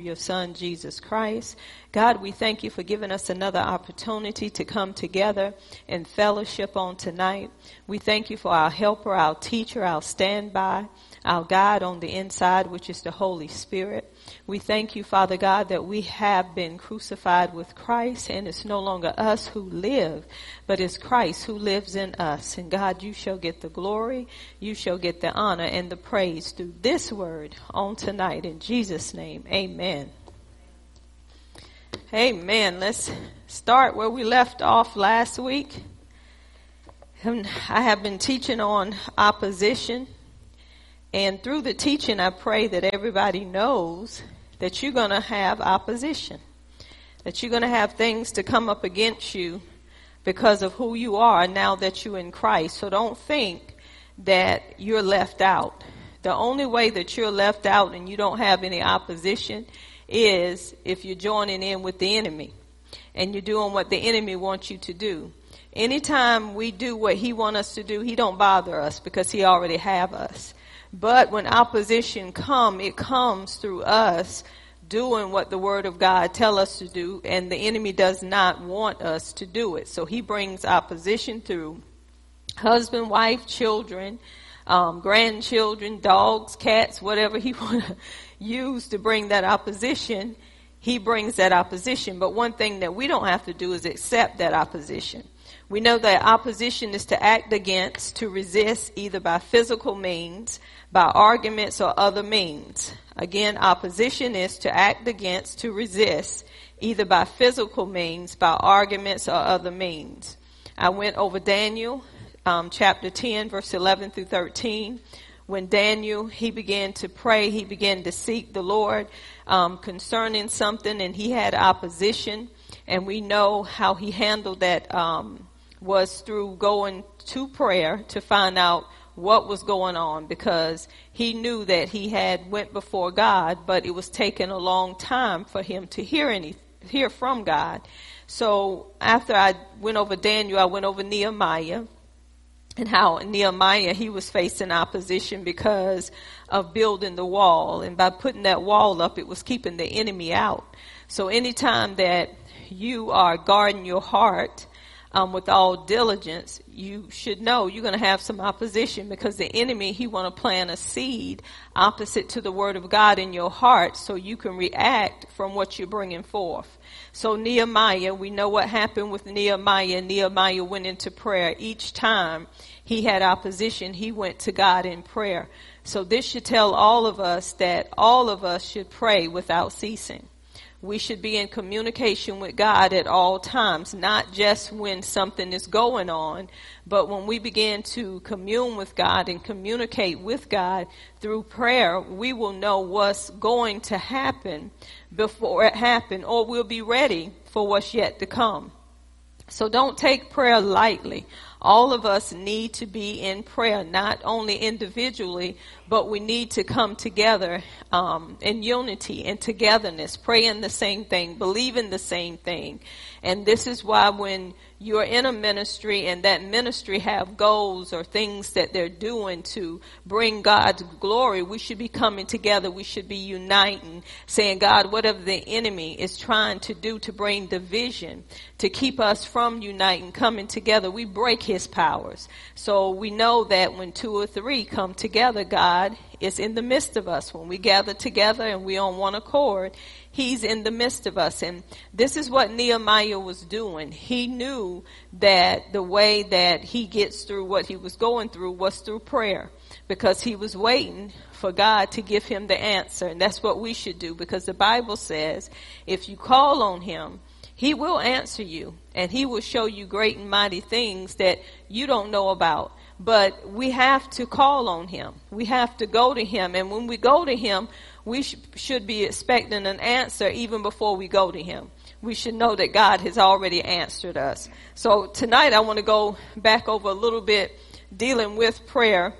your son Jesus Christ. God, we thank you for giving us another opportunity to come together in fellowship on tonight. We thank you for our helper, our teacher, our standby, our God on the inside, which is the Holy Spirit. We thank you, Father God, that we have been crucified with Christ and it's no longer us who live, but it's Christ who lives in us. And God, you shall get the glory, you shall get the honor and the praise through this word on tonight. In Jesus' name, amen. Amen. Let's start where we left off last week. I have been teaching on opposition and through the teaching, I pray that everybody knows that you're going to have opposition, that you're going to have things to come up against you because of who you are now that you're in Christ. So don't think that you're left out. The only way that you're left out and you don't have any opposition is if you're joining in with the enemy and you're doing what the enemy wants you to do. Anytime we do what he wants us to do, he don't bother us because he already have us. But when opposition come, it comes through us doing what the word of God tell us to do and the enemy does not want us to do it. So he brings opposition through husband, wife, children, um, grandchildren, dogs, cats, whatever he want to use to bring that opposition. He brings that opposition. But one thing that we don't have to do is accept that opposition. We know that opposition is to act against, to resist either by physical means, by arguments or other means. Again, opposition is to act against, to resist, either by physical means, by arguments or other means. I went over Daniel, um, chapter 10, verse 11 through 13. When Daniel, he began to pray, he began to seek the Lord um, concerning something, and he had opposition. And we know how he handled that um, was through going to prayer to find out what was going on because he knew that he had went before God, but it was taking a long time for him to hear any, hear from God. So after I went over Daniel, I went over Nehemiah and how Nehemiah, he was facing opposition because of building the wall. And by putting that wall up, it was keeping the enemy out. So anytime that you are guarding your heart, um, with all diligence, you should know you're going to have some opposition because the enemy, he want to plant a seed opposite to the word of God in your heart so you can react from what you're bringing forth. So Nehemiah, we know what happened with Nehemiah. Nehemiah went into prayer each time he had opposition. He went to God in prayer. So this should tell all of us that all of us should pray without ceasing we should be in communication with God at all times, not just when something is going on, but when we begin to commune with God and communicate with God through prayer, we will know what's going to happen before it happens, or we'll be ready for what's yet to come. So don't take prayer lightly all of us need to be in prayer, not only individually, but we need to come together um, in unity and togetherness, praying the same thing, believing the same thing. And this is why when you're in a ministry and that ministry have goals or things that they're doing to bring God's glory, we should be coming together. We should be uniting, saying, God, whatever the enemy is trying to do to bring division, to keep us from uniting, coming together, we break his powers. So we know that when two or three come together, God is in the midst of us. When we gather together and we on one accord, He's in the midst of us. And this is what Nehemiah was doing. He knew that the way that he gets through what he was going through was through prayer because he was waiting for God to give him the answer. And that's what we should do because the Bible says if you call on him, he will answer you and he will show you great and mighty things that you don't know about. But we have to call on him. We have to go to him. And when we go to him, we sh- should be expecting an answer even before we go to him. We should know that God has already answered us. So tonight I want to go back over a little bit dealing with prayer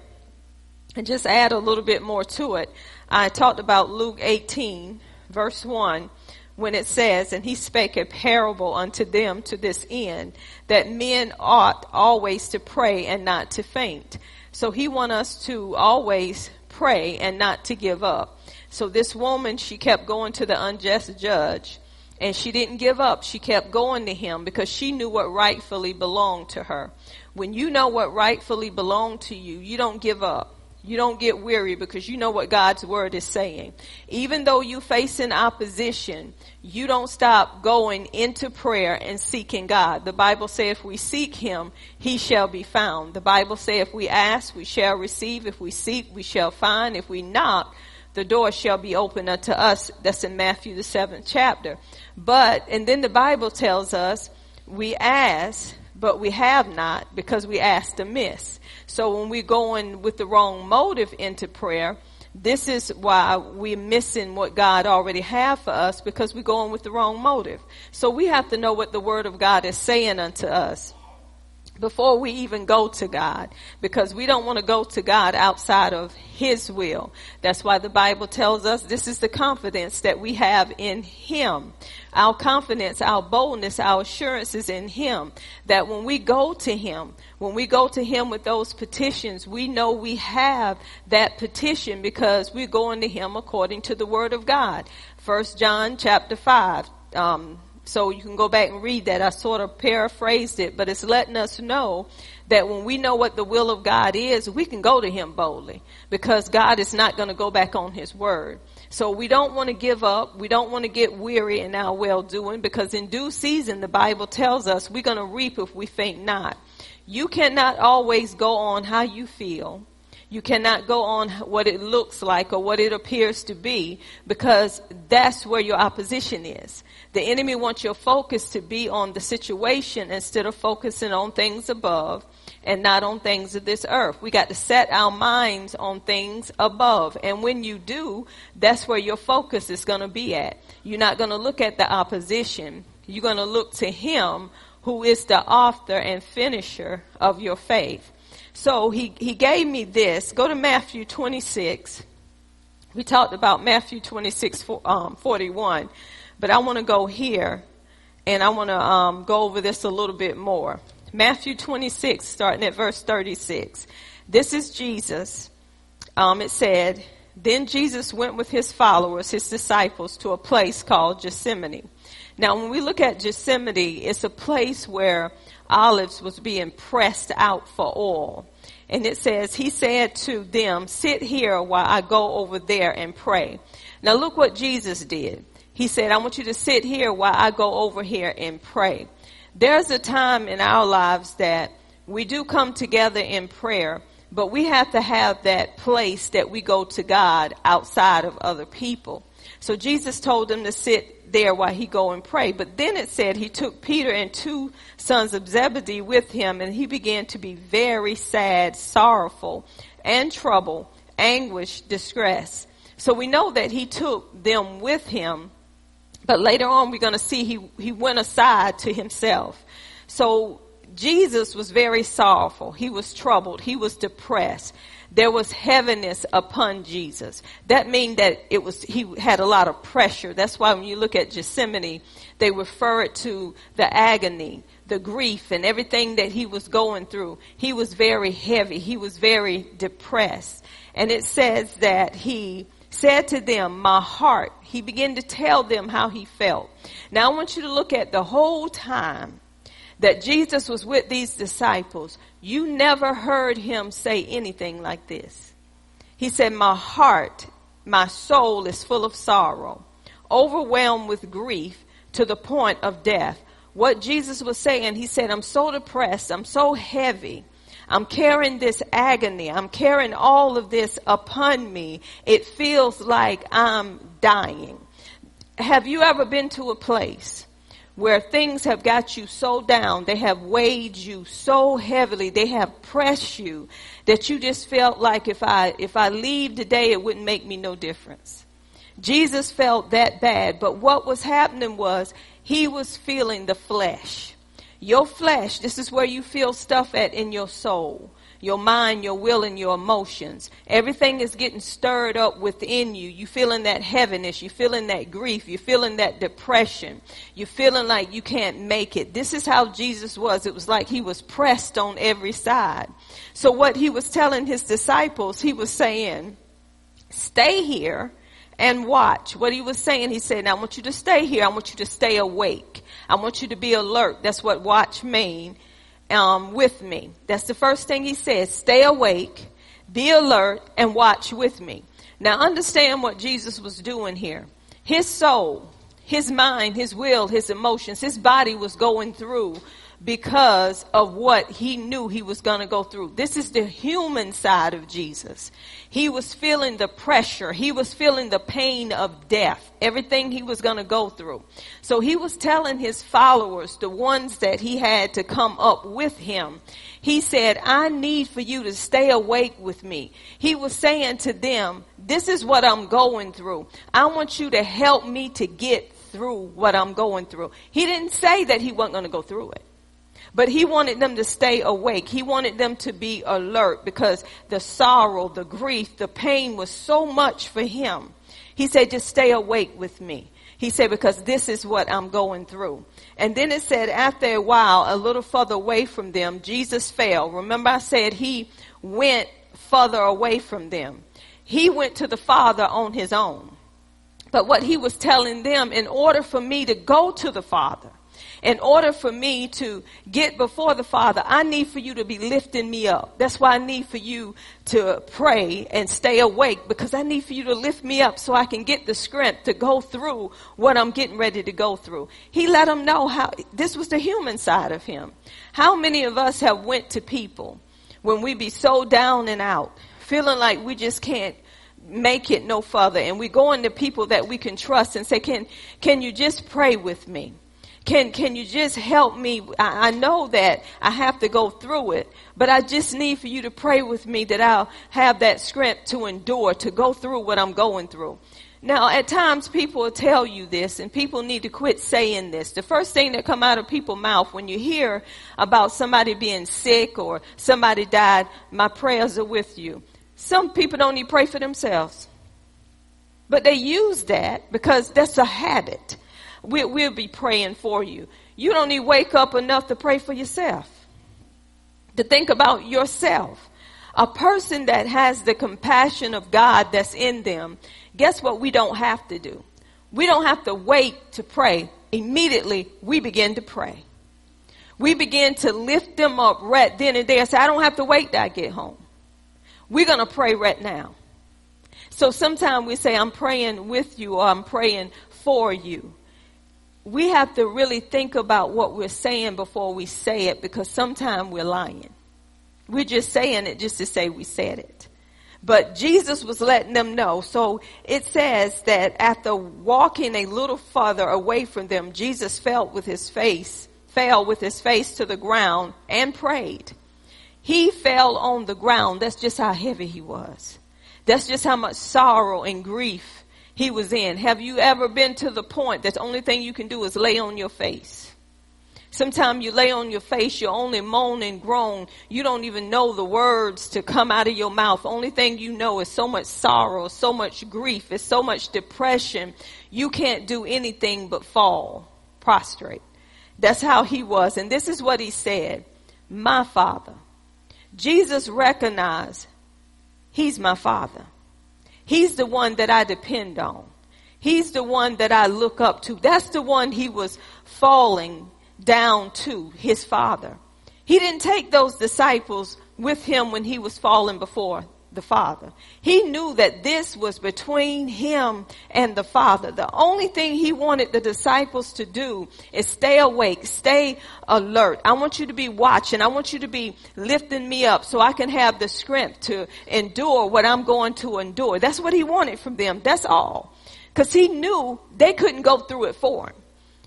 and just add a little bit more to it. I talked about Luke 18 verse 1 when it says, and he spake a parable unto them to this end, that men ought always to pray and not to faint. So he want us to always pray and not to give up. So this woman, she kept going to the unjust judge and she didn't give up. She kept going to him because she knew what rightfully belonged to her. When you know what rightfully belonged to you, you don't give up. You don't get weary because you know what God's word is saying. Even though you face an opposition, you don't stop going into prayer and seeking God. The Bible says if we seek him, he shall be found. The Bible says if we ask, we shall receive. If we seek, we shall find. If we knock, the door shall be open unto us. That's in Matthew the seventh chapter. But, and then the Bible tells us, we ask, but we have not because we asked amiss. So when we're going with the wrong motive into prayer, this is why we're missing what God already have for us because we're going with the wrong motive. So we have to know what the word of God is saying unto us before we even go to God because we don't want to go to God outside of His will. That's why the Bible tells us this is the confidence that we have in Him. Our confidence, our boldness, our assurance is in Him. That when we go to Him, when we go to Him with those petitions, we know we have that petition because we're going to Him according to the Word of God. First John chapter 5, um, so you can go back and read that. I sort of paraphrased it, but it's letting us know that when we know what the will of God is, we can go to Him boldly because God is not going to go back on His word. So we don't want to give up. We don't want to get weary in our well doing because in due season, the Bible tells us we're going to reap if we faint not. You cannot always go on how you feel. You cannot go on what it looks like or what it appears to be because that's where your opposition is. The enemy wants your focus to be on the situation instead of focusing on things above and not on things of this earth. We got to set our minds on things above. And when you do, that's where your focus is going to be at. You're not going to look at the opposition. You're going to look to him who is the author and finisher of your faith. So he, he gave me this. Go to Matthew 26. We talked about Matthew 26, um, 41. But I want to go here and I want to um, go over this a little bit more. Matthew 26, starting at verse 36. This is Jesus. Um, it said, Then Jesus went with his followers, his disciples, to a place called Gethsemane. Now, when we look at Gethsemane, it's a place where olives was being pressed out for oil. And it says, He said to them, Sit here while I go over there and pray. Now, look what Jesus did. He said, I want you to sit here while I go over here and pray. There's a time in our lives that we do come together in prayer, but we have to have that place that we go to God outside of other people. So Jesus told them to sit there while he go and pray. But then it said he took Peter and two sons of Zebedee with him and he began to be very sad, sorrowful, and troubled, anguish, distress. So we know that he took them with him but later on, we're going to see he, he went aside to himself. So Jesus was very sorrowful. He was troubled. He was depressed. There was heaviness upon Jesus. That means that it was, he had a lot of pressure. That's why when you look at Gethsemane, they refer it to the agony, the grief and everything that he was going through. He was very heavy. He was very depressed. And it says that he said to them, my heart. He began to tell them how he felt. Now I want you to look at the whole time that Jesus was with these disciples. You never heard him say anything like this. He said, my heart, my soul is full of sorrow, overwhelmed with grief to the point of death. What Jesus was saying, he said, I'm so depressed. I'm so heavy. I'm carrying this agony. I'm carrying all of this upon me. It feels like I'm dying. Have you ever been to a place where things have got you so down, they have weighed you so heavily, they have pressed you that you just felt like if I if I leave today it wouldn't make me no difference. Jesus felt that bad, but what was happening was he was feeling the flesh. Your flesh, this is where you feel stuff at in your soul. Your mind, your will, and your emotions. Everything is getting stirred up within you. You're feeling that heaviness. You're feeling that grief. You're feeling that depression. You're feeling like you can't make it. This is how Jesus was. It was like he was pressed on every side. So what he was telling his disciples, he was saying, stay here and watch. What he was saying, he said, I want you to stay here. I want you to stay awake. I want you to be alert. That's what watch mean, um, with me. That's the first thing he says. Stay awake, be alert, and watch with me. Now understand what Jesus was doing here. His soul, his mind, his will, his emotions, his body was going through because of what he knew he was going to go through. This is the human side of Jesus. He was feeling the pressure. He was feeling the pain of death, everything he was going to go through. So he was telling his followers, the ones that he had to come up with him, he said, I need for you to stay awake with me. He was saying to them, this is what I'm going through. I want you to help me to get through what I'm going through. He didn't say that he wasn't going to go through it. But he wanted them to stay awake. He wanted them to be alert because the sorrow, the grief, the pain was so much for him. He said, just stay awake with me. He said, because this is what I'm going through. And then it said, after a while, a little further away from them, Jesus fell. Remember I said he went further away from them. He went to the Father on his own. But what he was telling them, in order for me to go to the Father, in order for me to get before the Father, I need for you to be lifting me up. That's why I need for you to pray and stay awake because I need for you to lift me up so I can get the strength to go through what I'm getting ready to go through. He let them know how this was the human side of him. How many of us have went to people when we be so down and out, feeling like we just can't make it no further and we go into people that we can trust and say, can, can you just pray with me? Can, can you just help me? I, I know that I have to go through it, but I just need for you to pray with me that I'll have that strength to endure, to go through what I'm going through. Now, at times people will tell you this and people need to quit saying this. The first thing that come out of people's mouth when you hear about somebody being sick or somebody died, my prayers are with you. Some people don't even pray for themselves. But they use that because that's a habit we, will be praying for you. You don't need wake up enough to pray for yourself, to think about yourself. A person that has the compassion of God that's in them, guess what we don't have to do? We don't have to wait to pray. Immediately, we begin to pray. We begin to lift them up right then and there. Say, I don't have to wait till I get home. We're going to pray right now. So sometimes we say, I'm praying with you or I'm praying for you we have to really think about what we're saying before we say it because sometimes we're lying. We're just saying it just to say we said it. But Jesus was letting them know. So it says that after walking a little farther away from them, Jesus fell with his face, fell with his face to the ground and prayed. He fell on the ground. That's just how heavy he was. That's just how much sorrow and grief he was in. Have you ever been to the point that the only thing you can do is lay on your face? Sometimes you lay on your face, you only moan and groan. You don't even know the words to come out of your mouth. Only thing you know is so much sorrow, so much grief, it's so much depression. You can't do anything but fall prostrate. That's how he was. And this is what he said. My father. Jesus recognized he's my father. He's the one that I depend on. He's the one that I look up to. That's the one he was falling down to, his father. He didn't take those disciples with him when he was falling before the Father. He knew that this was between him and the Father. The only thing he wanted the disciples to do is stay awake, stay alert. I want you to be watching. I want you to be lifting me up so I can have the strength to endure what I'm going to endure. That's what he wanted from them. That's all. Cause he knew they couldn't go through it for him.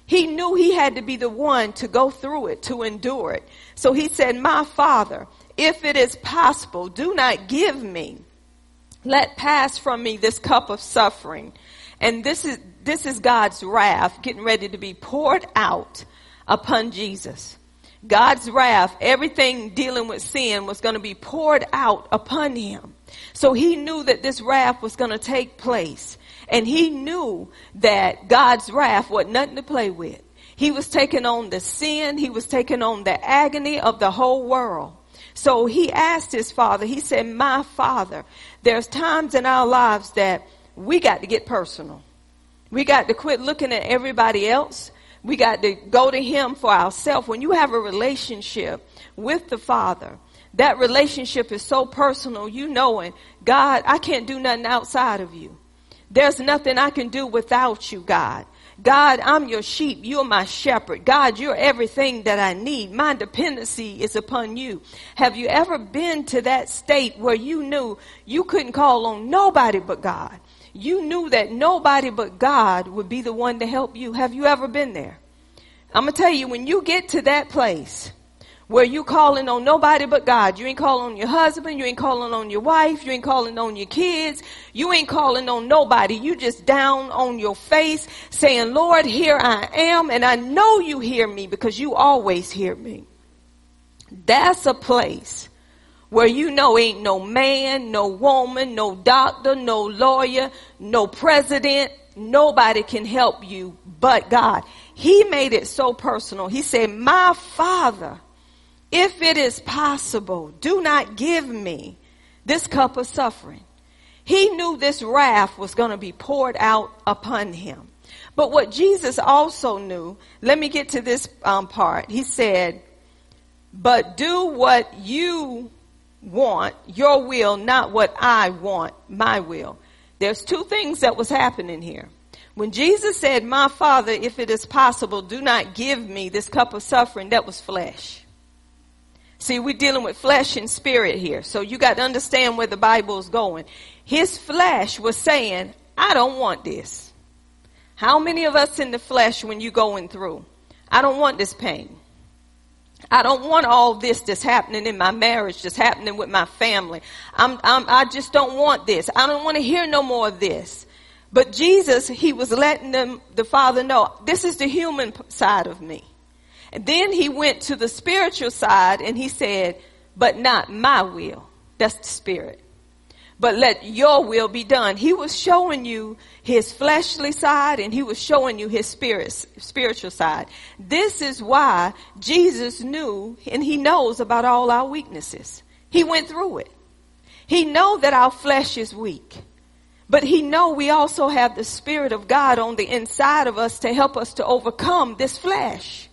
He knew he had to be the one to go through it, to endure it. So he said, my father, if it is possible, do not give me. Let pass from me this cup of suffering. And this is, this is God's wrath getting ready to be poured out upon Jesus. God's wrath, everything dealing with sin was going to be poured out upon him. So he knew that this wrath was going to take place. And he knew that God's wrath was nothing to play with. He was taking on the sin. He was taking on the agony of the whole world. So he asked his father, he said, my father, there's times in our lives that we got to get personal. We got to quit looking at everybody else. We got to go to Him for ourselves. When you have a relationship with the Father, that relationship is so personal, you knowing, God, I can't do nothing outside of you. There's nothing I can do without you, God. God, I'm your sheep. You're my shepherd. God, you're everything that I need. My dependency is upon you. Have you ever been to that state where you knew you couldn't call on nobody but God? You knew that nobody but God would be the one to help you. Have you ever been there? I'm going to tell you, when you get to that place, where you calling on nobody but God. You ain't calling on your husband. You ain't calling on your wife. You ain't calling on your kids. You ain't calling on nobody. You just down on your face saying, Lord, here I am. And I know you hear me because you always hear me. That's a place where you know ain't no man, no woman, no doctor, no lawyer, no president. Nobody can help you but God. He made it so personal. He said, my father if it is possible, do not give me this cup of suffering. He knew this wrath was going to be poured out upon him. But what Jesus also knew, let me get to this um, part. He said, but do what you want, your will, not what I want, my will. There's two things that was happening here. When Jesus said, my father, if it is possible, do not give me this cup of suffering, that was flesh. See, we're dealing with flesh and spirit here. So you got to understand where the Bible is going. His flesh was saying, I don't want this. How many of us in the flesh when you going through? I don't want this pain. I don't want all this that's happening in my marriage, that's happening with my family. I'm, I'm, I just don't want this. I don't want to hear no more of this. But Jesus, he was letting them, the Father know, this is the human side of me. And then he went to the spiritual side and he said, but not my will. That's the spirit. But let your will be done. He was showing you his fleshly side and he was showing you his spirit, spiritual side. This is why Jesus knew and he knows about all our weaknesses. He went through it. He know that our flesh is weak. But he know we also have the spirit of God on the inside of us to help us to overcome this flesh.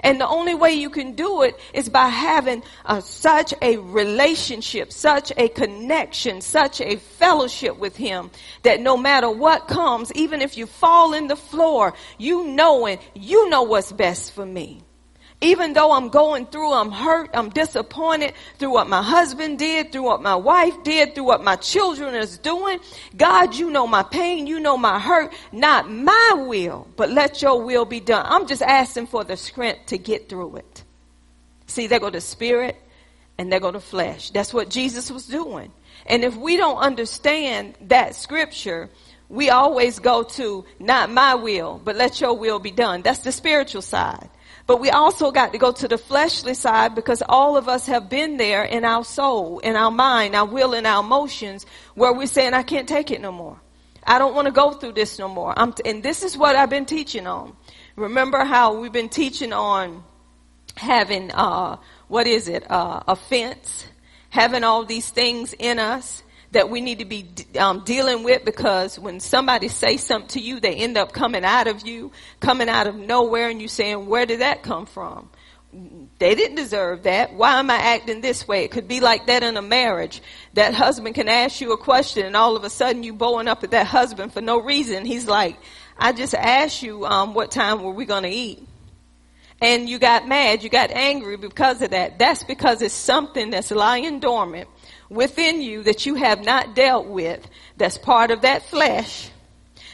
And the only way you can do it is by having uh, such a relationship, such a connection, such a fellowship with Him that no matter what comes, even if you fall in the floor, you know knowing, you know what's best for me. Even though I'm going through, I'm hurt, I'm disappointed through what my husband did, through what my wife did, through what my children is doing. God, you know my pain, you know my hurt, not my will, but let your will be done. I'm just asking for the strength to get through it. See, they go to spirit and they go to flesh. That's what Jesus was doing. And if we don't understand that scripture, we always go to not my will, but let your will be done. That's the spiritual side. But we also got to go to the fleshly side because all of us have been there in our soul, in our mind, our will, and our emotions where we're saying, I can't take it no more. I don't want to go through this no more. T- and this is what I've been teaching on. Remember how we've been teaching on having, uh, what is it, uh, offense, having all these things in us that we need to be um, dealing with because when somebody say something to you, they end up coming out of you, coming out of nowhere, and you saying, "Where did that come from?" They didn't deserve that. Why am I acting this way? It could be like that in a marriage. That husband can ask you a question, and all of a sudden you bowing up at that husband for no reason. He's like, "I just asked you, um, what time were we going to eat?" and you got mad, you got angry because of that. That's because it's something that's lying dormant within you that you have not dealt with that's part of that flesh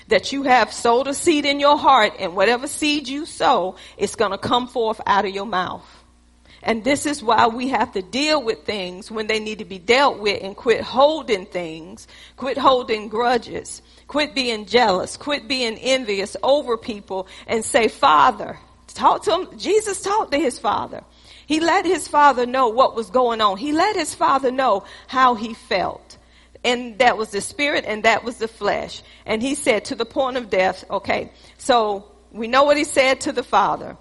that you have sowed a seed in your heart and whatever seed you sow it's going to come forth out of your mouth. And this is why we have to deal with things when they need to be dealt with and quit holding things quit holding grudges quit being jealous quit being envious over people and say father talk to him jesus talked to his father he let his father know what was going on. He let his father know how he felt. And that was the spirit and that was the flesh. And he said to the point of death, okay, so we know what he said to the father.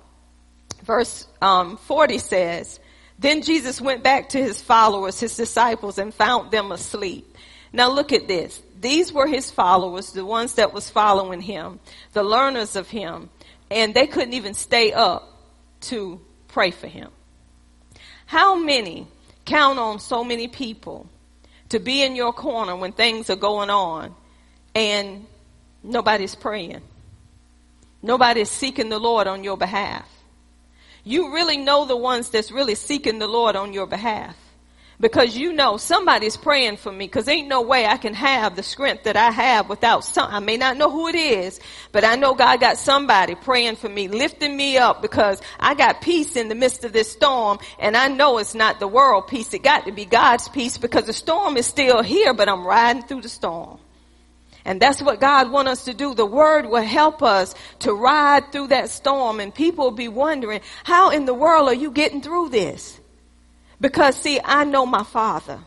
Verse um, 40 says, then Jesus went back to his followers, his disciples, and found them asleep. Now look at this. These were his followers, the ones that was following him, the learners of him, and they couldn't even stay up to pray for him. How many count on so many people to be in your corner when things are going on and nobody's praying? Nobody's seeking the Lord on your behalf. You really know the ones that's really seeking the Lord on your behalf because you know somebody's praying for me because ain't no way I can have the strength that I have without some, I may not know who it is, but I know God got somebody praying for me, lifting me up because I got peace in the midst of this storm and I know it's not the world peace. It got to be God's peace because the storm is still here, but I'm riding through the storm. And that's what God wants us to do. The word will help us to ride through that storm and people will be wondering, how in the world are you getting through this? Because see, I know my father.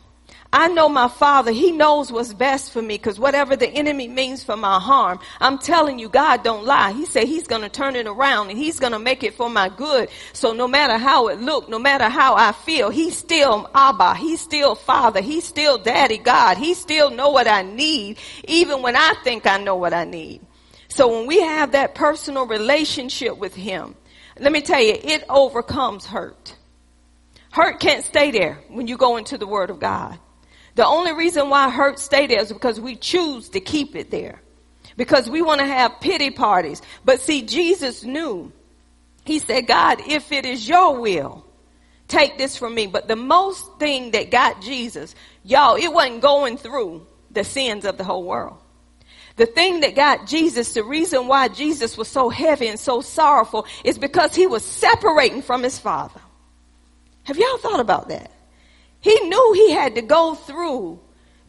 I know my father. He knows what's best for me because whatever the enemy means for my harm, I'm telling you, God don't lie. He said he's going to turn it around and he's going to make it for my good. So no matter how it look, no matter how I feel, he's still Abba. He's still father. He's still daddy God. He still know what I need even when I think I know what I need. So when we have that personal relationship with him, let me tell you, it overcomes hurt. Hurt can't stay there when you go into the Word of God. The only reason why hurt stay there is because we choose to keep it there. Because we want to have pity parties. But see, Jesus knew. He said, God, if it is your will, take this from me. But the most thing that got Jesus, y'all, it wasn't going through the sins of the whole world. The thing that got Jesus, the reason why Jesus was so heavy and so sorrowful is because he was separating from his father. Have y'all thought about that? He knew he had to go through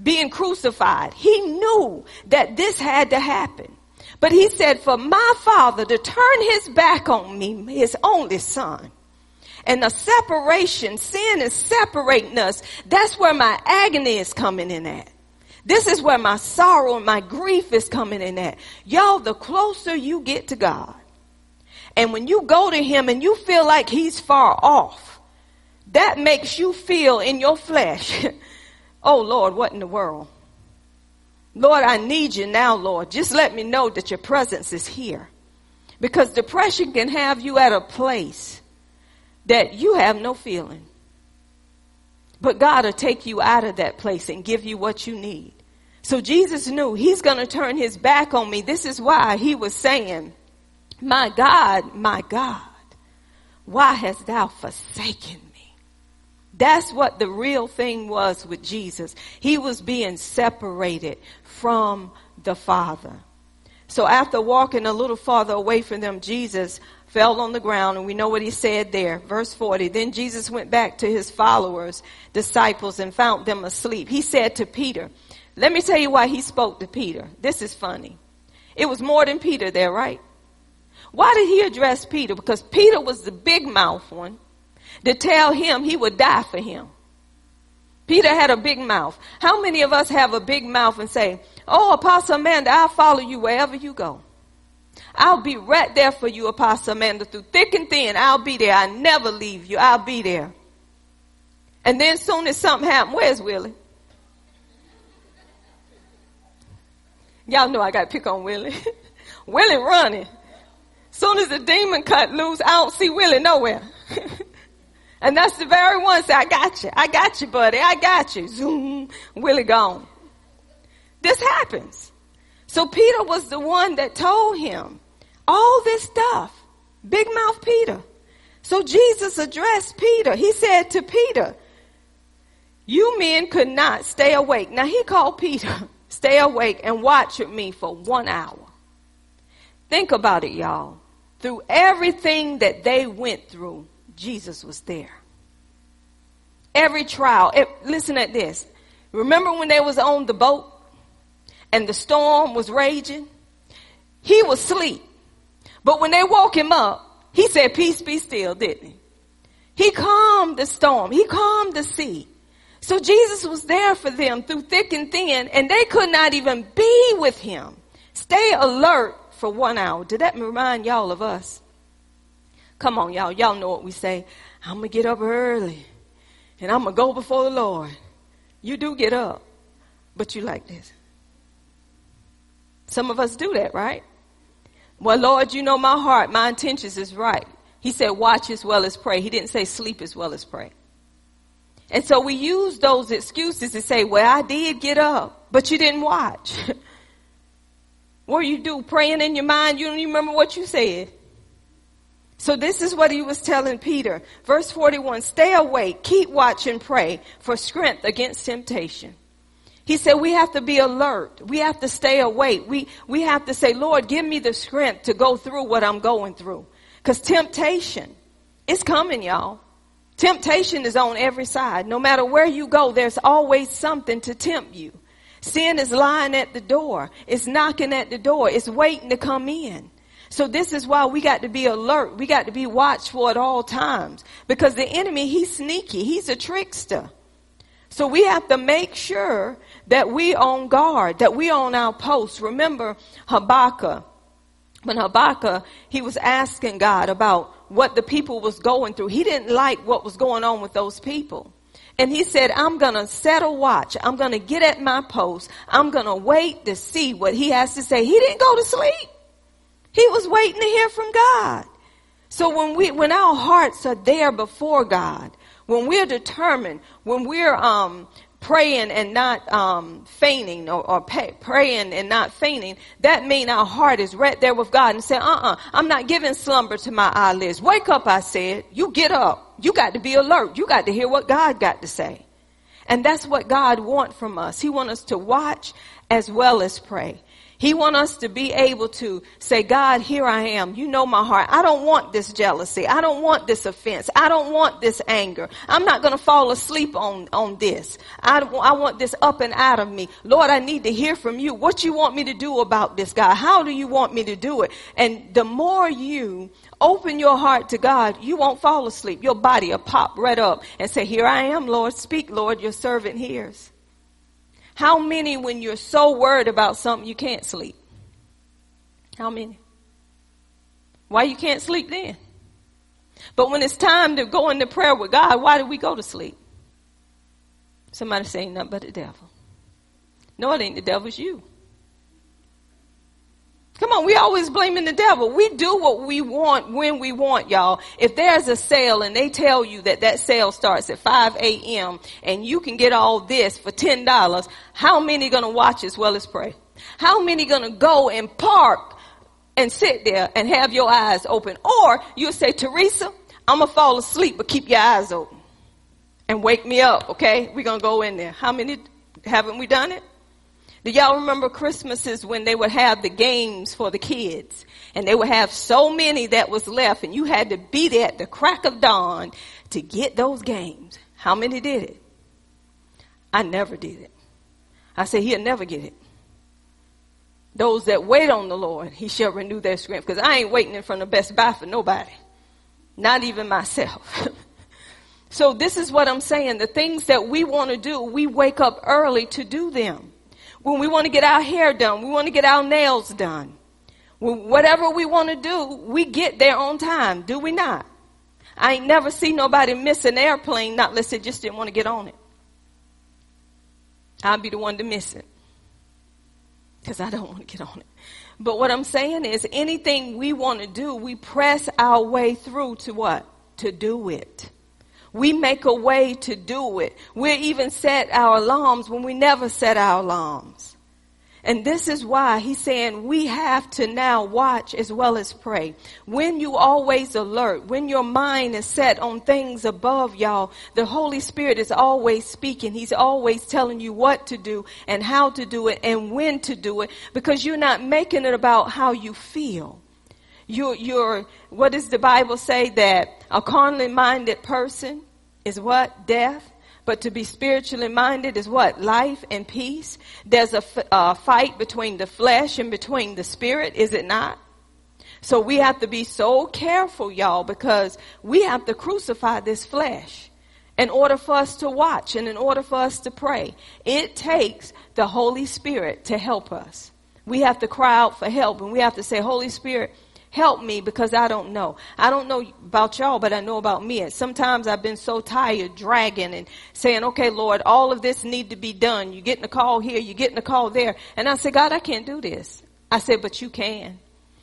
being crucified. He knew that this had to happen. But he said, for my father to turn his back on me, his only son, and the separation, sin is separating us. That's where my agony is coming in at. This is where my sorrow and my grief is coming in at. Y'all, the closer you get to God, and when you go to him and you feel like he's far off, that makes you feel in your flesh, oh Lord, what in the world? Lord, I need you now, Lord. Just let me know that your presence is here. Because depression can have you at a place that you have no feeling. But God will take you out of that place and give you what you need. So Jesus knew he's going to turn his back on me. This is why he was saying, my God, my God, why hast thou forsaken that's what the real thing was with Jesus. He was being separated from the Father. So after walking a little farther away from them, Jesus fell on the ground and we know what he said there. Verse 40. Then Jesus went back to his followers, disciples, and found them asleep. He said to Peter, let me tell you why he spoke to Peter. This is funny. It was more than Peter there, right? Why did he address Peter? Because Peter was the big mouth one to tell him he would die for him. Peter had a big mouth. How many of us have a big mouth and say, Oh, Apostle Amanda, I'll follow you wherever you go. I'll be right there for you, Apostle Amanda, through thick and thin. I'll be there. I never leave you. I'll be there. And then soon as something happened, where's Willie? Y'all know I got to pick on Willie. Willie running. Soon as the demon cut loose, I don't see Willie nowhere. And that's the very one say, I got you. I got you, buddy. I got you. Zoom. Willie gone. This happens. So Peter was the one that told him all this stuff. Big mouth Peter. So Jesus addressed Peter. He said to Peter, you men could not stay awake. Now he called Peter, stay awake and watch with me for one hour. Think about it, y'all. Through everything that they went through, Jesus was there. Every trial. It, listen at this. Remember when they was on the boat and the storm was raging? He was asleep. But when they woke him up, he said, peace be still, didn't he? He calmed the storm. He calmed the sea. So Jesus was there for them through thick and thin and they could not even be with him. Stay alert for one hour. Did that remind y'all of us? Come on, y'all. Y'all know what we say. I'm going to get up early and I'm going to go before the Lord. You do get up, but you like this. Some of us do that, right? Well, Lord, you know my heart, my intentions is right. He said, watch as well as pray. He didn't say sleep as well as pray. And so we use those excuses to say, well, I did get up, but you didn't watch. what you do? Praying in your mind, you don't even remember what you said. So this is what he was telling Peter. Verse 41, stay awake, keep watch and pray for strength against temptation. He said we have to be alert. We have to stay awake. We, we have to say, Lord, give me the strength to go through what I'm going through. Cause temptation is coming, y'all. Temptation is on every side. No matter where you go, there's always something to tempt you. Sin is lying at the door. It's knocking at the door. It's waiting to come in. So this is why we got to be alert. We got to be watchful at all times because the enemy, he's sneaky. He's a trickster. So we have to make sure that we on guard, that we on our post. Remember Habakkuk. When Habakkuk, he was asking God about what the people was going through. He didn't like what was going on with those people. And he said, I'm going to set a watch. I'm going to get at my post. I'm going to wait to see what he has to say. He didn't go to sleep. He was waiting to hear from God. So when we, when our hearts are there before God, when we're determined, when we're, um, praying and not um, fainting or, or pay, praying and not fainting, that means our heart is right there with God and say, uh-uh, I'm not giving slumber to my eyelids. Wake up, I said. You get up. You got to be alert. You got to hear what God got to say. And that's what God wants from us. He wants us to watch as well as pray. He wants us to be able to say, God, here I am. You know my heart. I don't want this jealousy. I don't want this offense. I don't want this anger. I'm not going to fall asleep on, on this. I, I want this up and out of me. Lord, I need to hear from you. What you want me to do about this, God? How do you want me to do it? And the more you open your heart to God, you won't fall asleep. Your body will pop right up and say, here I am, Lord. Speak, Lord. Your servant hears. How many, when you're so worried about something, you can't sleep? How many? Why you can't sleep then? But when it's time to go into prayer with God, why do we go to sleep? Somebody saying nothing but the devil. No, it ain't the devil, it's you. Come on, we always blaming the devil. We do what we want when we want, y'all. If there's a sale and they tell you that that sale starts at 5 a.m. and you can get all this for $10, how many gonna watch as well as pray? How many gonna go and park and sit there and have your eyes open? Or you'll say, Teresa, I'm gonna fall asleep, but keep your eyes open and wake me up, okay? We're gonna go in there. How many haven't we done it? Do y'all remember Christmases when they would have the games for the kids? And they would have so many that was left and you had to be there at the crack of dawn to get those games. How many did it? I never did it. I said he'll never get it. Those that wait on the Lord, he shall renew their strength. Because I ain't waiting in front of Best Buy for nobody. Not even myself. so this is what I'm saying. The things that we want to do, we wake up early to do them when we want to get our hair done, we want to get our nails done. Whatever we want to do, we get there on time, do we not? I ain't never seen nobody miss an airplane, not unless they just didn't want to get on it. I'll be the one to miss it. Because I don't want to get on it. But what I'm saying is anything we want to do, we press our way through to what? To do it. We make a way to do it. We even set our alarms when we never set our alarms. And this is why he's saying we have to now watch as well as pray. When you always alert, when your mind is set on things above y'all, the Holy Spirit is always speaking. He's always telling you what to do and how to do it and when to do it because you're not making it about how you feel. You're, you're, what does the Bible say that a carnally minded person is what? Death. But to be spiritually minded is what? Life and peace. There's a f- uh, fight between the flesh and between the spirit, is it not? So we have to be so careful, y'all, because we have to crucify this flesh in order for us to watch and in order for us to pray. It takes the Holy Spirit to help us. We have to cry out for help and we have to say, Holy Spirit, Help me because I don't know. I don't know about y'all, but I know about me. And sometimes I've been so tired dragging and saying, okay, Lord, all of this need to be done. You're getting a call here, you're getting a call there. And I say, God, I can't do this. I said, but you can.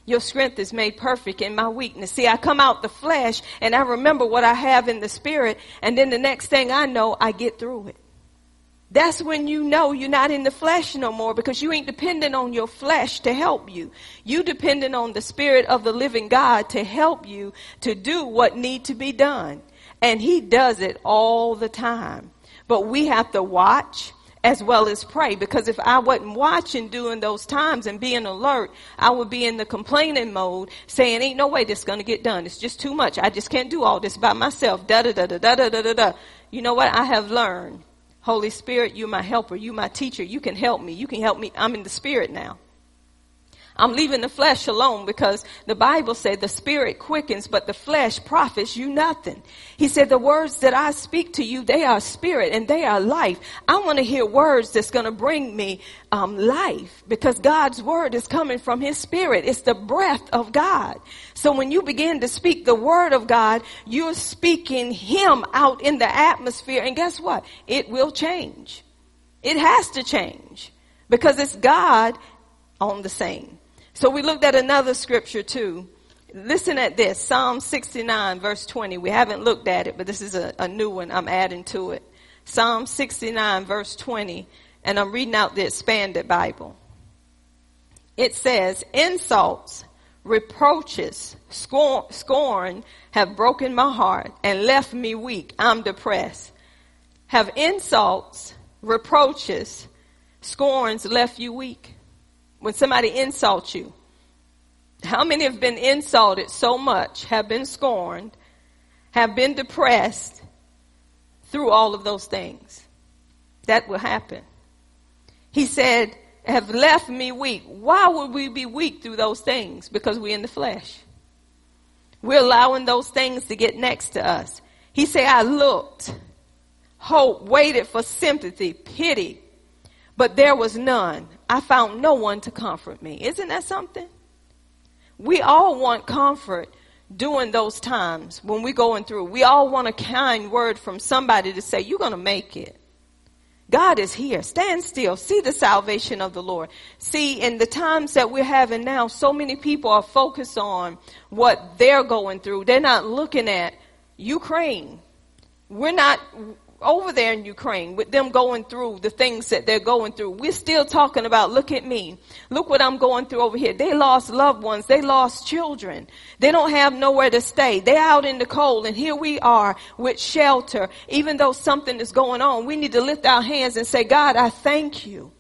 Your strength is made perfect in my weakness. See, I come out the flesh and I remember what I have in the spirit. And then the next thing I know, I get through it. That's when you know you're not in the flesh no more because you ain't dependent on your flesh to help you. You dependent on the spirit of the living God to help you to do what need to be done. And he does it all the time. But we have to watch as well as pray because if I wasn't watching during those times and being alert, I would be in the complaining mode saying, ain't no way this to get done. It's just too much. I just can't do all this by myself. Da da da da da da da da. You know what? I have learned Holy Spirit, you're my helper. You're my teacher. You can help me. You can help me. I'm in the spirit now. I'm leaving the flesh alone because the Bible said the spirit quickens, but the flesh profits you nothing. He said the words that I speak to you, they are spirit and they are life. I want to hear words that's going to bring me um, life because God's word is coming from his spirit. It's the breath of God. So when you begin to speak the word of God, you're speaking him out in the atmosphere. And guess what? It will change. It has to change because it's God on the scene. So we looked at another scripture too. Listen at this, Psalm 69 verse 20. We haven't looked at it, but this is a, a new one I'm adding to it. Psalm 69 verse 20, and I'm reading out the expanded Bible. It says, insults, reproaches, scorn, scorn have broken my heart and left me weak. I'm depressed. Have insults, reproaches, scorns left you weak? When somebody insults you. How many have been insulted so much, have been scorned, have been depressed through all of those things? That will happen. He said, have left me weak. Why would we be weak through those things? Because we're in the flesh. We're allowing those things to get next to us. He said, I looked, hope, waited for sympathy, pity, but there was none. I found no one to comfort me. Isn't that something? We all want comfort during those times when we're going through. We all want a kind word from somebody to say, you're going to make it. God is here. Stand still. See the salvation of the Lord. See, in the times that we're having now, so many people are focused on what they're going through. They're not looking at Ukraine. We're not, over there in Ukraine with them going through the things that they're going through. We're still talking about, look at me. Look what I'm going through over here. They lost loved ones. They lost children. They don't have nowhere to stay. They're out in the cold and here we are with shelter. Even though something is going on, we need to lift our hands and say, God, I thank you.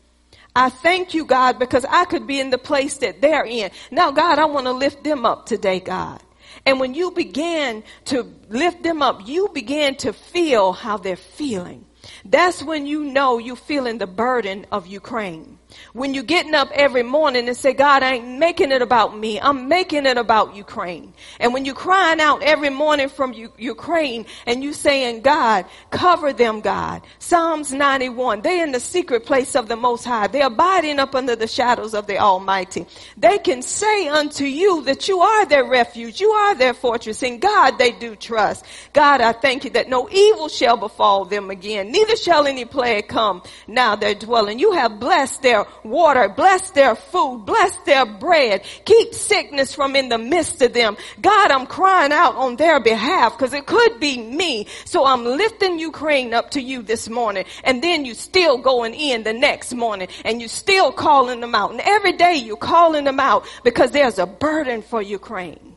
I thank you, God, because I could be in the place that they're in. Now, God, I want to lift them up today, God. And when you begin to lift them up, you begin to feel how they're feeling. That's when you know you're feeling the burden of Ukraine. When you're getting up every morning and say, God, I ain't making it about me. I'm making it about Ukraine. And when you're crying out every morning from U- Ukraine and you saying, God, cover them, God. Psalms 91. They're in the secret place of the Most High. They're abiding up under the shadows of the Almighty. They can say unto you that you are their refuge. You are their fortress. In God they do trust. God, I thank you that no evil shall befall them again. Neither shall any plague come now their dwelling. You have blessed their water, bless their food, bless their bread, keep sickness from in the midst of them. God, I'm crying out on their behalf because it could be me. So I'm lifting Ukraine up to you this morning and then you still going in the next morning and you still calling them out. And every day you're calling them out because there's a burden for Ukraine.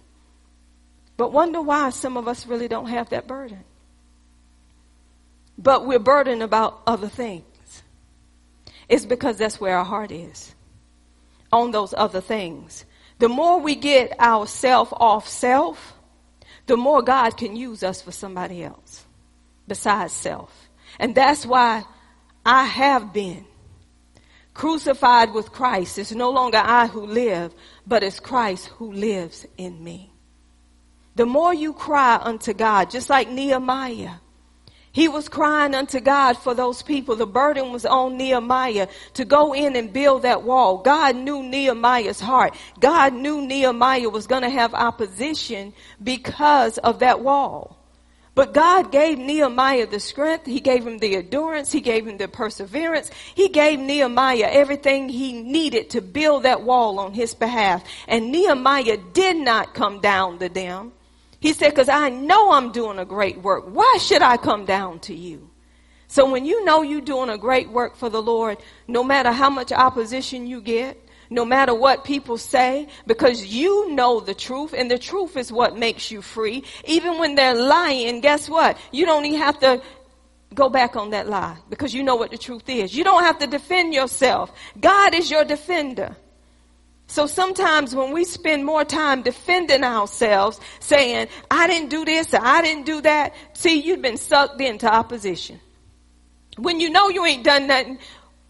But wonder why some of us really don't have that burden. But we're burdened about other things. It's because that's where our heart is. On those other things. The more we get our self off self, the more God can use us for somebody else besides self. And that's why I have been crucified with Christ. It's no longer I who live, but it's Christ who lives in me. The more you cry unto God, just like Nehemiah, he was crying unto God for those people. The burden was on Nehemiah to go in and build that wall. God knew Nehemiah's heart. God knew Nehemiah was going to have opposition because of that wall. But God gave Nehemiah the strength. He gave him the endurance. He gave him the perseverance. He gave Nehemiah everything he needed to build that wall on his behalf. And Nehemiah did not come down the them. He said, cause I know I'm doing a great work. Why should I come down to you? So when you know you're doing a great work for the Lord, no matter how much opposition you get, no matter what people say, because you know the truth, and the truth is what makes you free. Even when they're lying, guess what? You don't even have to go back on that lie because you know what the truth is. You don't have to defend yourself. God is your defender. So sometimes when we spend more time defending ourselves, saying, I didn't do this or I didn't do that, see, you've been sucked into opposition. When you know you ain't done nothing,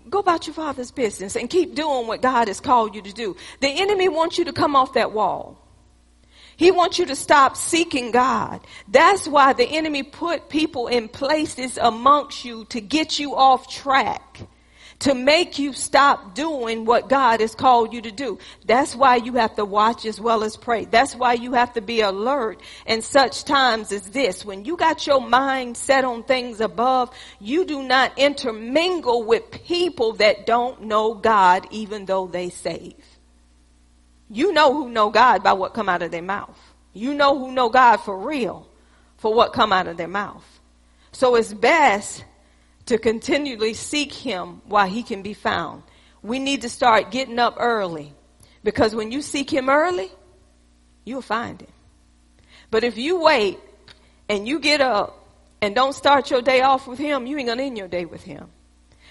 go about your father's business and keep doing what God has called you to do. The enemy wants you to come off that wall. He wants you to stop seeking God. That's why the enemy put people in places amongst you to get you off track to make you stop doing what God has called you to do. That's why you have to watch as well as pray. That's why you have to be alert in such times as this. When you got your mind set on things above, you do not intermingle with people that don't know God even though they save. You know who know God by what come out of their mouth. You know who know God for real for what come out of their mouth. So it's best to continually seek him while he can be found. We need to start getting up early because when you seek him early, you'll find him. But if you wait and you get up and don't start your day off with him, you ain't gonna end your day with him.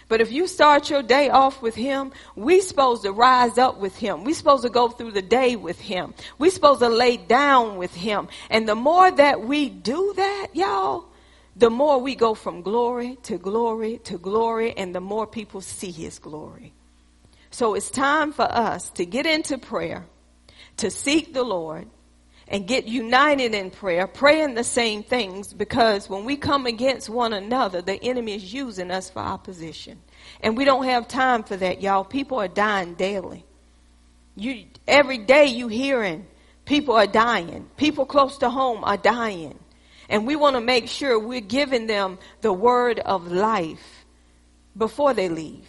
But if you start your day off with him, we supposed to rise up with him. We supposed to go through the day with him. We supposed to lay down with him. And the more that we do that, y'all, the more we go from glory to glory to glory, and the more people see his glory. So it's time for us to get into prayer, to seek the Lord, and get united in prayer, praying the same things, because when we come against one another, the enemy is using us for opposition. And we don't have time for that, y'all. People are dying daily. You, every day you hearing people are dying. People close to home are dying. And we want to make sure we're giving them the word of life before they leave.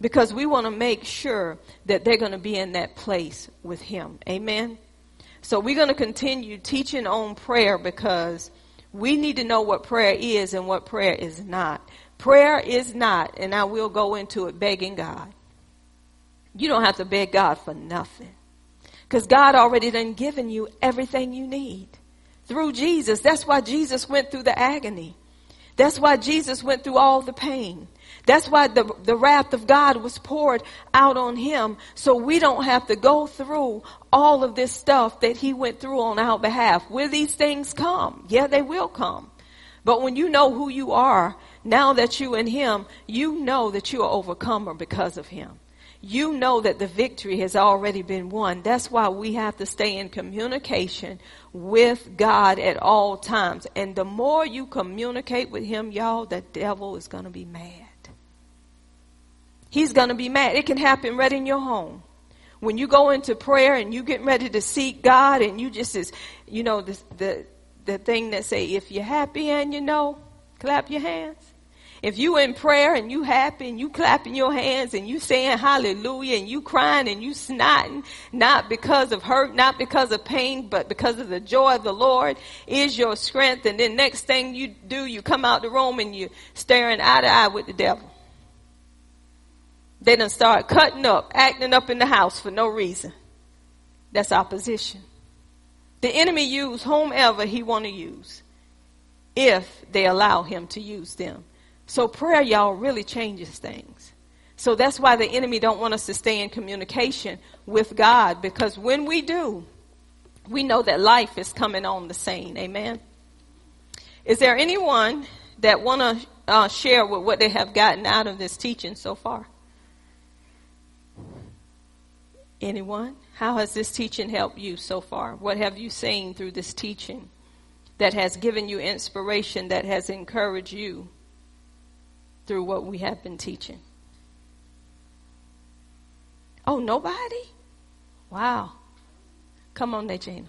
Because we want to make sure that they're going to be in that place with Him. Amen. So we're going to continue teaching on prayer because we need to know what prayer is and what prayer is not. Prayer is not, and I will go into it, begging God. You don't have to beg God for nothing. Because God already done given you everything you need through Jesus. That's why Jesus went through the agony. That's why Jesus went through all the pain. That's why the, the wrath of God was poured out on him. So we don't have to go through all of this stuff that he went through on our behalf. Will these things come? Yeah, they will come. But when you know who you are, now that you in him, you know that you are overcomer because of him you know that the victory has already been won. That's why we have to stay in communication with God at all times. And the more you communicate with Him, y'all, the devil is going to be mad. He's going to be mad. It can happen right in your home. When you go into prayer and you get ready to seek God and you just is, you know, the, the, the thing that say, if you're happy and you know, clap your hands. If you in prayer and you happy and you clapping your hands and you saying hallelujah and you crying and you snotting, not because of hurt, not because of pain, but because of the joy of the Lord is your strength. And then next thing you do, you come out the room and you staring eye to eye with the devil. They done start cutting up, acting up in the house for no reason. That's opposition. The enemy use whomever he want to use if they allow him to use them. So prayer, y'all, really changes things. So that's why the enemy don't want us to stay in communication with God because when we do, we know that life is coming on the scene. Amen. Is there anyone that want to uh, share with what they have gotten out of this teaching so far? Anyone? How has this teaching helped you so far? What have you seen through this teaching that has given you inspiration, that has encouraged you? through what we have been teaching. Oh, nobody? Wow. Come on, Najina.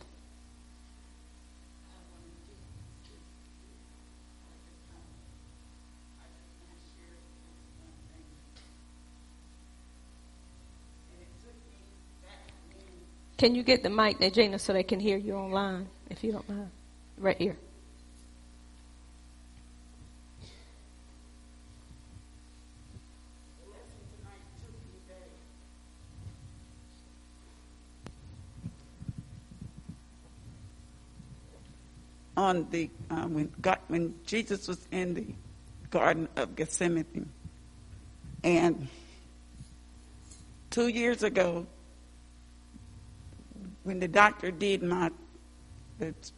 Can you get the mic, Najina, so they can hear you online, if you don't mind? Right here. On the uh, when God, when Jesus was in the Garden of Gethsemane, and two years ago, when the doctor did my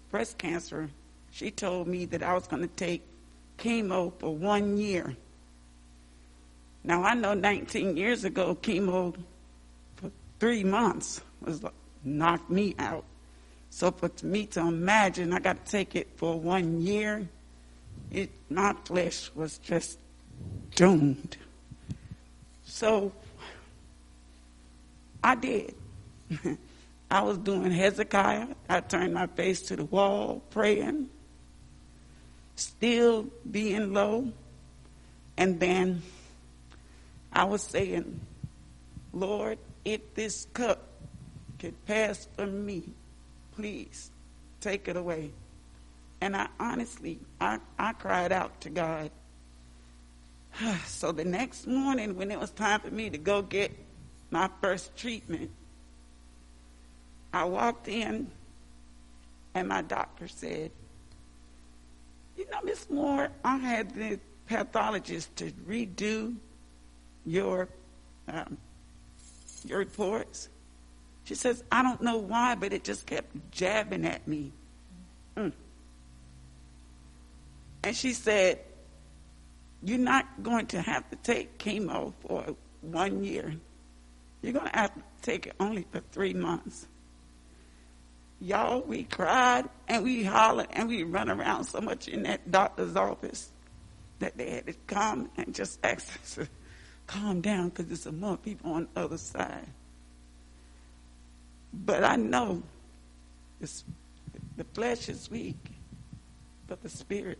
breast cancer, she told me that I was going to take chemo for one year. Now I know 19 years ago, chemo for three months was knocked me out. So for me to imagine I got to take it for one year, it my flesh was just doomed. So I did. I was doing Hezekiah. I turned my face to the wall, praying, still being low. And then I was saying, Lord, if this cup could pass from me, please take it away. And I honestly, I, I cried out to God. So the next morning, when it was time for me to go get my first treatment, I walked in and my doctor said, You know, Miss Moore, I had the pathologist to redo your um, your reports. She says, I don't know why, but it just kept jabbing at me. Mm. And she said, You're not going to have to take chemo for one year. You're going to have to take it only for three months. Y'all, we cried and we hollered and we run around so much in that doctor's office that they had to come and just ask us to calm down because there's some more people on the other side. But I know this, the flesh is weak, but the spirit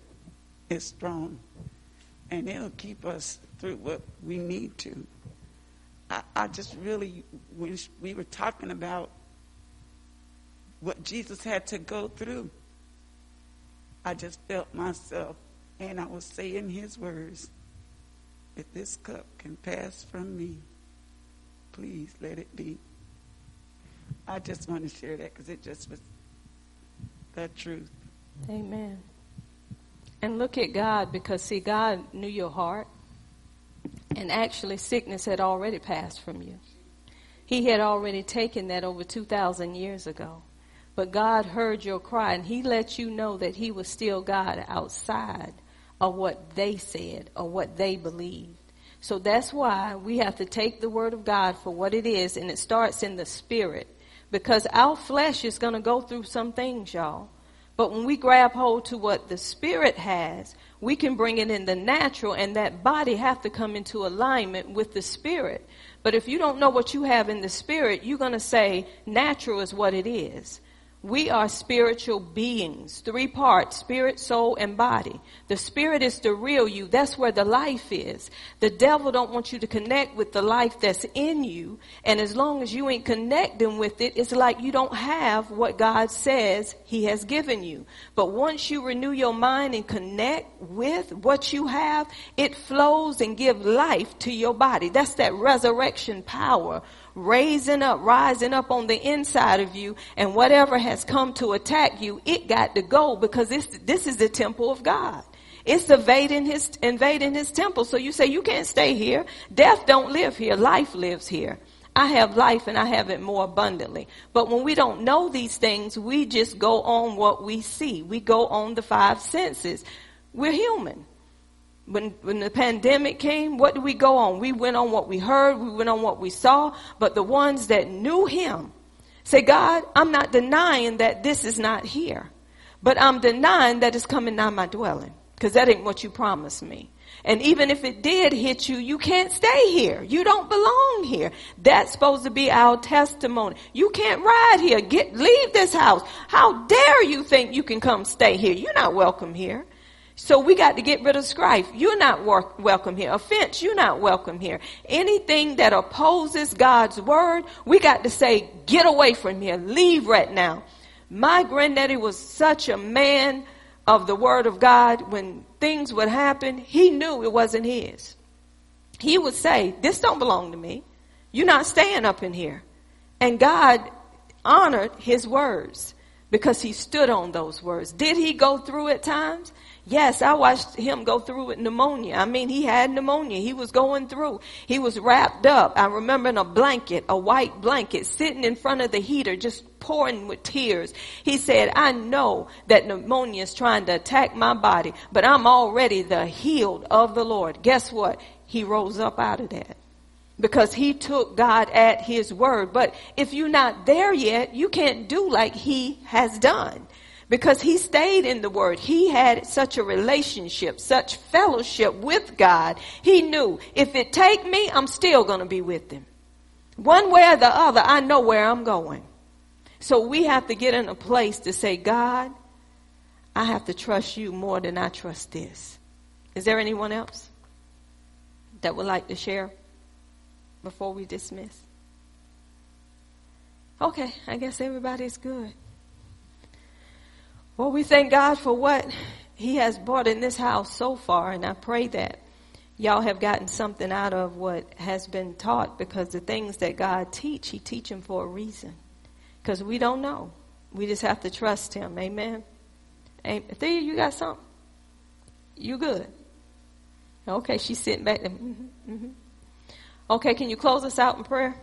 is strong. And it'll keep us through what we need to. I, I just really, when we were talking about what Jesus had to go through, I just felt myself, and I was saying his words. If this cup can pass from me, please let it be. I just want to share that because it just was the truth. Amen. And look at God because, see, God knew your heart. And actually, sickness had already passed from you. He had already taken that over 2,000 years ago. But God heard your cry and He let you know that He was still God outside of what they said or what they believed. So that's why we have to take the Word of God for what it is, and it starts in the Spirit because our flesh is going to go through some things, y'all. But when we grab hold to what the spirit has, we can bring it in the natural and that body have to come into alignment with the spirit. But if you don't know what you have in the spirit, you're going to say natural is what it is. We are spiritual beings, three parts, spirit, soul, and body. The spirit is the real you. That's where the life is. The devil don't want you to connect with the life that's in you. And as long as you ain't connecting with it, it's like you don't have what God says he has given you. But once you renew your mind and connect with what you have, it flows and give life to your body. That's that resurrection power raising up, rising up on the inside of you, and whatever has come to attack you, it got to go because this, this is the temple of God. It's invading his, invading his temple. So you say, you can't stay here. Death don't live here. Life lives here. I have life and I have it more abundantly. But when we don't know these things, we just go on what we see. We go on the five senses. We're human when, when the pandemic came, what did we go on? We went on what we heard, we went on what we saw, but the ones that knew him say, God, I'm not denying that this is not here, but I'm denying that it's coming nigh my dwelling, because that ain't what you promised me. And even if it did hit you, you can't stay here. You don't belong here. That's supposed to be our testimony. You can't ride here. Get, leave this house. How dare you think you can come stay here? You're not welcome here. So we got to get rid of strife. You're not work, welcome here. Offense, you're not welcome here. Anything that opposes God's word, we got to say, get away from here. Leave right now. My granddaddy was such a man of the word of God. When things would happen, he knew it wasn't his. He would say, this don't belong to me. You're not staying up in here. And God honored his words because he stood on those words. Did he go through at times? Yes, I watched him go through with pneumonia. I mean, he had pneumonia. He was going through. He was wrapped up. I remember in a blanket, a white blanket, sitting in front of the heater, just pouring with tears. He said, I know that pneumonia is trying to attack my body, but I'm already the healed of the Lord. Guess what? He rose up out of that because he took God at his word. But if you're not there yet, you can't do like he has done because he stayed in the word. He had such a relationship, such fellowship with God. He knew if it take me, I'm still going to be with him. One way or the other, I know where I'm going. So we have to get in a place to say, God, I have to trust you more than I trust this. Is there anyone else that would like to share before we dismiss? Okay, I guess everybody's good. Well, we thank God for what He has brought in this house so far, and I pray that y'all have gotten something out of what has been taught because the things that God teach, He teach them for a reason. Because we don't know. We just have to trust Him. Amen. Amen. Thea, you got something? You good? Okay, she's sitting back there. Mm-hmm, mm-hmm. Okay, can you close us out in prayer?